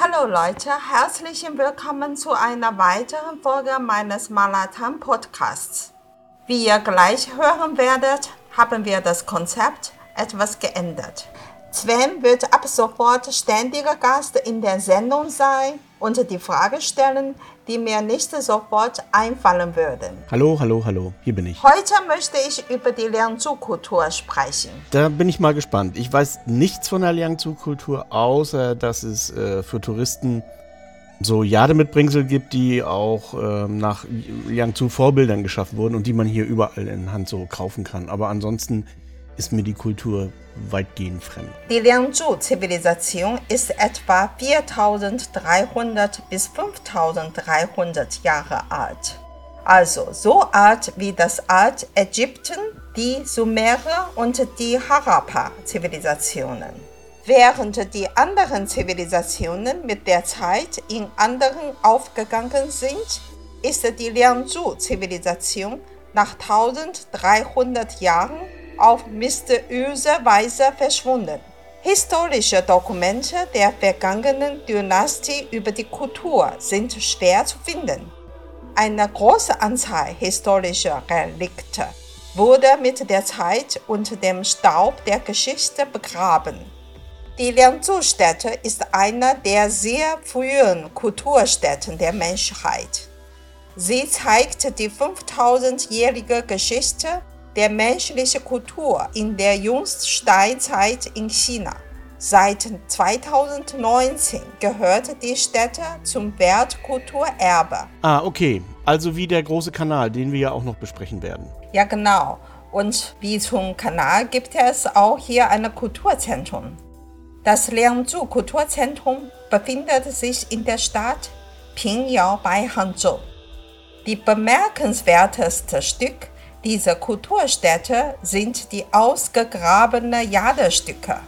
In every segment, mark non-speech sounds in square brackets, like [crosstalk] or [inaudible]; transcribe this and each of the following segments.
Hallo Leute, herzlich willkommen zu einer weiteren Folge meines Malatan Podcasts. Wie ihr gleich hören werdet, haben wir das Konzept etwas geändert. Sven wird ab sofort ständiger Gast in der Sendung sein und die Frage stellen, die mir nicht sofort einfallen würden. Hallo, hallo, hallo, hier bin ich. Heute möchte ich über die Liangzhu-Kultur sprechen. Da bin ich mal gespannt. Ich weiß nichts von der Liangzhu-Kultur, außer dass es äh, für Touristen so Jademitbringsel gibt, die auch äh, nach Liangzhu-Vorbildern geschaffen wurden und die man hier überall in Hand so kaufen kann. Aber ansonsten ist mir die Kultur weitgehend fremd. Die Liangzhu-Zivilisation ist etwa 4300 bis 5300 Jahre alt. Also so alt wie das Altägypten, die Sumerer und die Harappa-Zivilisationen. Während die anderen Zivilisationen mit der Zeit in anderen aufgegangen sind, ist die Liangzhu-Zivilisation nach 1300 Jahren auf mysteriöse Weise verschwunden. Historische Dokumente der vergangenen Dynastie über die Kultur sind schwer zu finden. Eine große Anzahl historischer Relikte wurde mit der Zeit unter dem Staub der Geschichte begraben. Die Liangzhu-Stätte ist eine der sehr frühen Kulturstätten der Menschheit. Sie zeigt die 5000-jährige Geschichte der menschlichen Kultur in der Jungsteinzeit in China. Seit 2019 gehört die Stätte zum Weltkulturerbe. Ah, okay. Also wie der große Kanal, den wir ja auch noch besprechen werden. Ja, genau. Und wie zum Kanal gibt es auch hier ein Kulturzentrum. Das Liangzhu Kulturzentrum befindet sich in der Stadt Pingyao bei Hangzhou. Die bemerkenswerteste Stück dieser Kulturstätte sind die ausgegrabenen Jadestücke.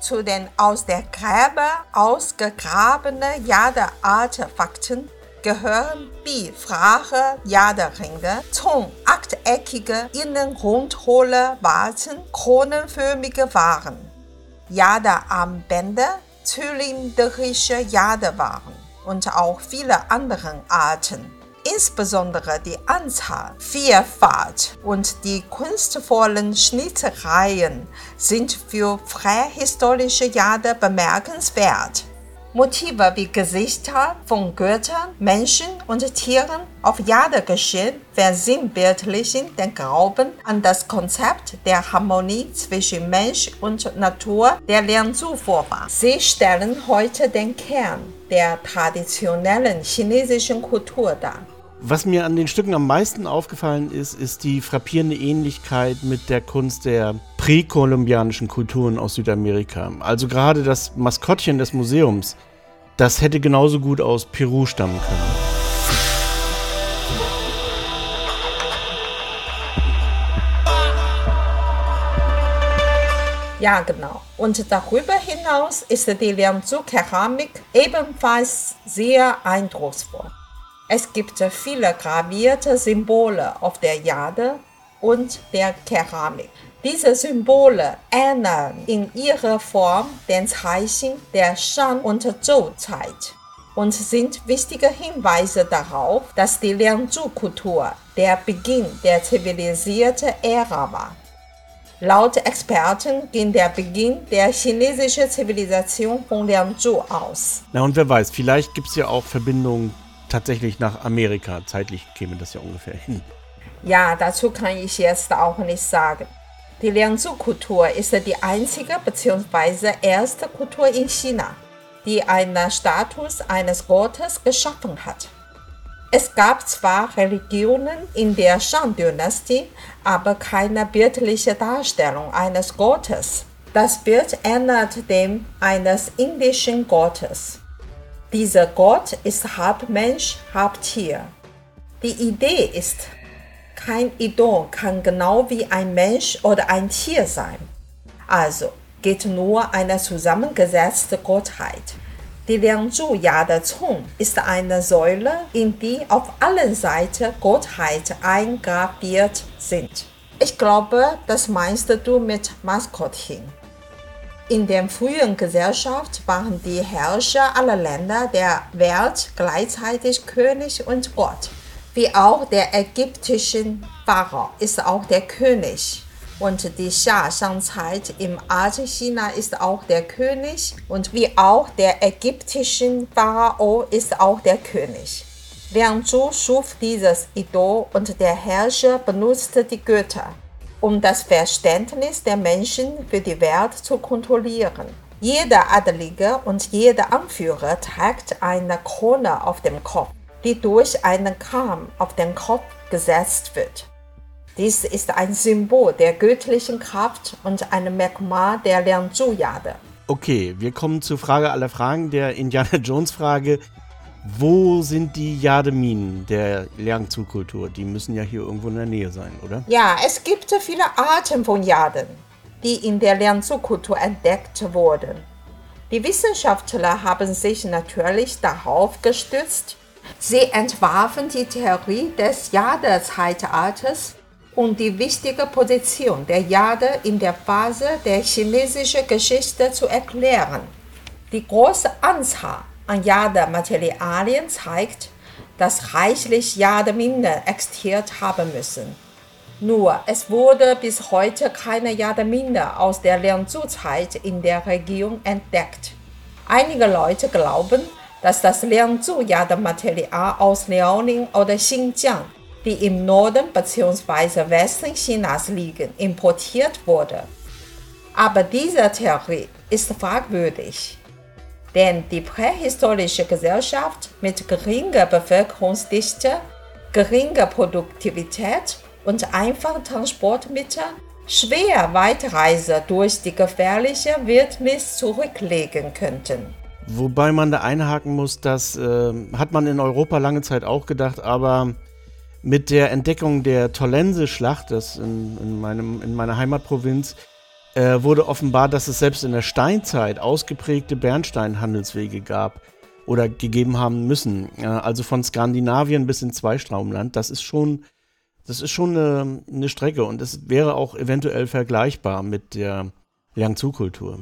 Zu den aus der Gräber ausgegrabenen Jadeartefakten gehören bifrache Jaderinge, Zung, achteckige, innen rundhohle Warzen, kronenförmige Waren, Jadearmbänder, zylindrische Jadewaren und auch viele andere Arten. Insbesondere die Anzahl, Vielfalt und die kunstvollen Schnitzereien sind für prähistorische Jahre bemerkenswert. Motive wie Gesichter von Göttern, Menschen und Tieren auf Jadegeschehen versinnbildlichen den Glauben an das Konzept der Harmonie zwischen Mensch und Natur der Liangzhu-Vorfahren. Sie stellen heute den Kern der traditionellen chinesischen Kultur dar. Was mir an den Stücken am meisten aufgefallen ist, ist die frappierende Ähnlichkeit mit der Kunst der präkolumbianischen Kulturen aus Südamerika. Also gerade das Maskottchen des Museums, das hätte genauso gut aus Peru stammen können. Ja, genau. Und darüber hinaus ist die Liangzhu-Keramik ebenfalls sehr eindrucksvoll. Es gibt viele gravierte Symbole auf der Jade und der Keramik. Diese Symbole ähneln in ihrer Form den Zeichen der Shang- und Zhou-Zeit und sind wichtige Hinweise darauf, dass die Liangzhu-Kultur der Beginn der zivilisierten Ära war. Laut Experten ging der Beginn der chinesischen Zivilisation von Liangzhu aus. Na und wer weiß, vielleicht gibt es ja auch Verbindungen tatsächlich nach Amerika. Zeitlich käme das ja ungefähr hin. Ja, dazu kann ich jetzt auch nicht sagen. Die Liangzhu-Kultur ist die einzige bzw. erste Kultur in China, die einen Status eines Gottes geschaffen hat. Es gab zwar Religionen in der Shang-Dynastie, aber keine bildliche Darstellung eines Gottes. Das Bild ähnelt dem eines indischen Gottes. Dieser Gott ist halb Mensch, halb Tier. Die Idee ist, kein Idol kann genau wie ein Mensch oder ein Tier sein. Also geht nur eine zusammengesetzte Gottheit. Die Liangzhu Yade Cong ist eine Säule, in die auf allen Seiten Gottheit eingraviert sind. Ich glaube, das meinst du mit Maskottchen. In der frühen Gesellschaft waren die Herrscher aller Länder der Welt gleichzeitig König und Gott. Wie auch der ägyptische Pharao ist auch der König. Und die Xia-Shang-Zeit im alten China ist auch der König. Und wie auch der ägyptische Pharao ist auch der König. Liang Zhu schuf dieses Idol und der Herrscher benutzte die Götter um das Verständnis der Menschen für die Welt zu kontrollieren. Jeder Adelige und jeder Anführer trägt eine Krone auf dem Kopf, die durch einen Kamm auf den Kopf gesetzt wird. Dies ist ein Symbol der göttlichen Kraft und ein Merkmal der Liangzhu-Jade. Okay, wir kommen zur Frage aller Fragen, der Indiana Jones Frage. Wo sind die Jademinen der Liangzhu-Kultur? Die müssen ja hier irgendwo in der Nähe sein, oder? Ja, es gibt viele Arten von Jaden, die in der Liangzhu-Kultur entdeckt wurden. Die Wissenschaftler haben sich natürlich darauf gestützt. Sie entwarfen die Theorie des Jade-Zeitalters und die wichtige Position der Jade in der Phase der chinesischen Geschichte zu erklären. Die große Anzahl an Jade-Materialien zeigt, dass reichlich Jademinen existiert haben müssen. Nur es wurde bis heute keine Jademine aus der Liangzhu-Zeit in der Region entdeckt. Einige Leute glauben, dass das Liangzhu-Jadematerial aus Liaoning oder Xinjiang, die im Norden bzw. Westen Chinas liegen, importiert wurde. Aber diese Theorie ist fragwürdig denn die prähistorische Gesellschaft mit geringer Bevölkerungsdichte, geringer Produktivität und einfachen Transportmitteln schwer Weitreise durch die gefährliche Wildnis zurücklegen könnten. Wobei man da einhaken muss, das äh, hat man in Europa lange Zeit auch gedacht, aber mit der Entdeckung der Tollense-Schlacht, das in, in, meinem, in meiner Heimatprovinz, äh, wurde offenbar, dass es selbst in der Steinzeit ausgeprägte Bernsteinhandelswege gab oder gegeben haben müssen. Äh, also von Skandinavien bis ins Zweistraumland. Das ist schon, das ist schon eine, eine Strecke und es wäre auch eventuell vergleichbar mit der Liangzhu-Kultur.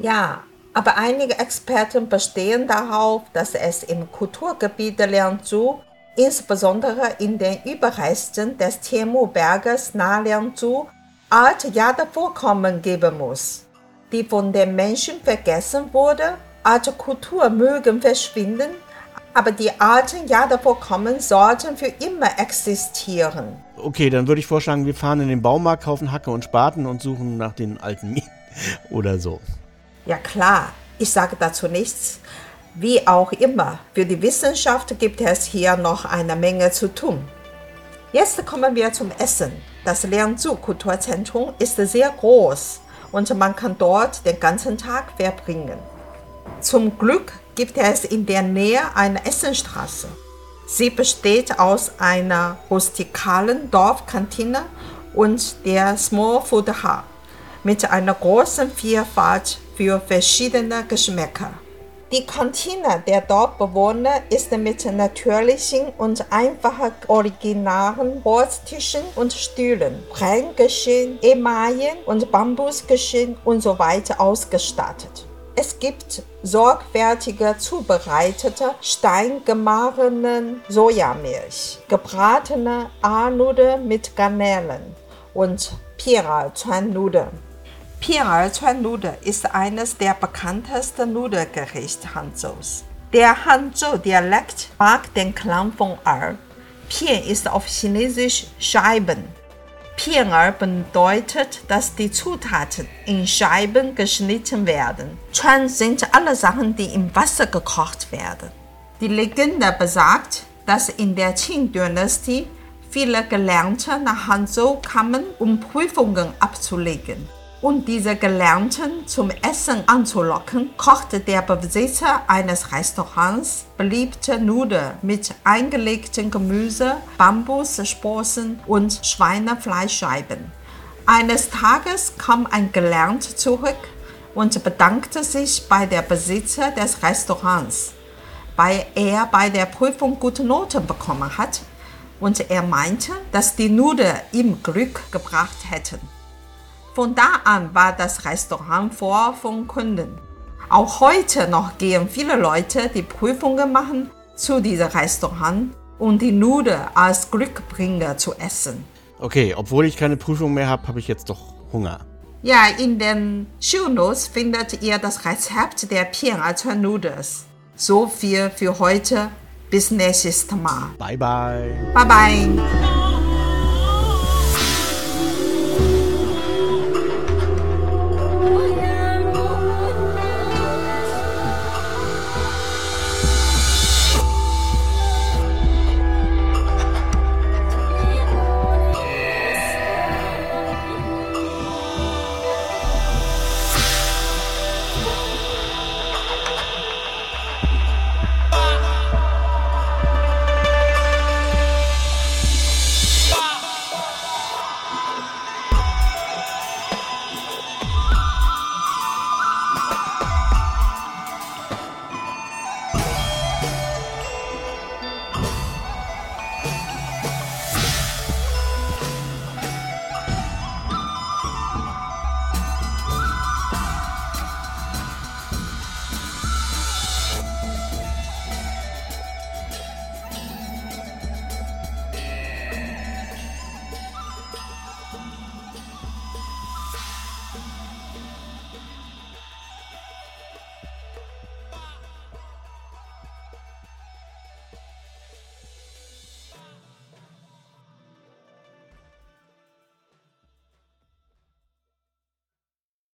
Ja, aber einige Experten bestehen darauf, dass es im Kulturgebiet der Liangzhu insbesondere in den Überresten des Tianmu-Berges nahe Liangzhu alte Jadevorkommen geben muss, die von den Menschen vergessen wurden. Alte Kulturen mögen verschwinden, aber die alten Jadevorkommen sollten für immer existieren. Okay, dann würde ich vorschlagen, wir fahren in den Baumarkt, kaufen Hacke und Spaten und suchen nach den alten Minen [laughs] oder so. Ja klar, ich sage dazu nichts. Wie auch immer, für die Wissenschaft gibt es hier noch eine Menge zu tun. Jetzt kommen wir zum Essen. Das Liangzhu Kulturzentrum ist sehr groß und man kann dort den ganzen Tag verbringen. Zum Glück gibt es in der Nähe eine Essenstraße. Sie besteht aus einer rustikalen Dorfkantine und der Small Food Hub mit einer großen Vielfalt für verschiedene Geschmäcker. Die Kantine der Dorfbewohner ist mit natürlichen und einfachen originalen Holztischen und Stühlen, Brenngeschirr, Emaillen und Bambusgeschirr und so ausgestattet. Es gibt sorgfältige zubereitete steingemahlenen Sojamilch, gebratene Aalnudeln mit Garnelen und Pira-Nudeln. Pian-Er-Chuan-Nudel ist eines der bekanntesten Nudelgerichte Hanzhous. Der Hanzhou-Dialekt mag den Klang von Er. Pian ist auf Chinesisch Scheiben. Pian-Er bedeutet, dass die Zutaten in Scheiben geschnitten werden. Chuan sind alle Sachen, die im Wasser gekocht werden. Die Legende besagt, dass in der Qing-Dynastie viele Gelernte nach Hanzhou kamen, um Prüfungen abzulegen und diese Gelernten zum Essen anzulocken, kochte der Besitzer eines Restaurants beliebte Nudeln mit eingelegtem Gemüse, Bambussprossen und Schweinefleischscheiben. Eines Tages kam ein Gelernter zurück und bedankte sich bei der Besitzer des Restaurants, weil er bei der Prüfung gute Noten bekommen hat. und er meinte, dass die Nudeln ihm Glück gebracht hätten. Von da an war das Restaurant voll von Kunden. Auch heute noch gehen viele Leute, die Prüfungen machen, zu diesem Restaurant, um die Nudeln als Glückbringer zu essen. Okay, obwohl ich keine Prüfung mehr habe, habe ich jetzt doch Hunger. Ja, in den Shownotes findet ihr das Rezept der Pian-Nudeln. So viel für heute. Bis nächstes Mal. Bye, bye. Bye bye.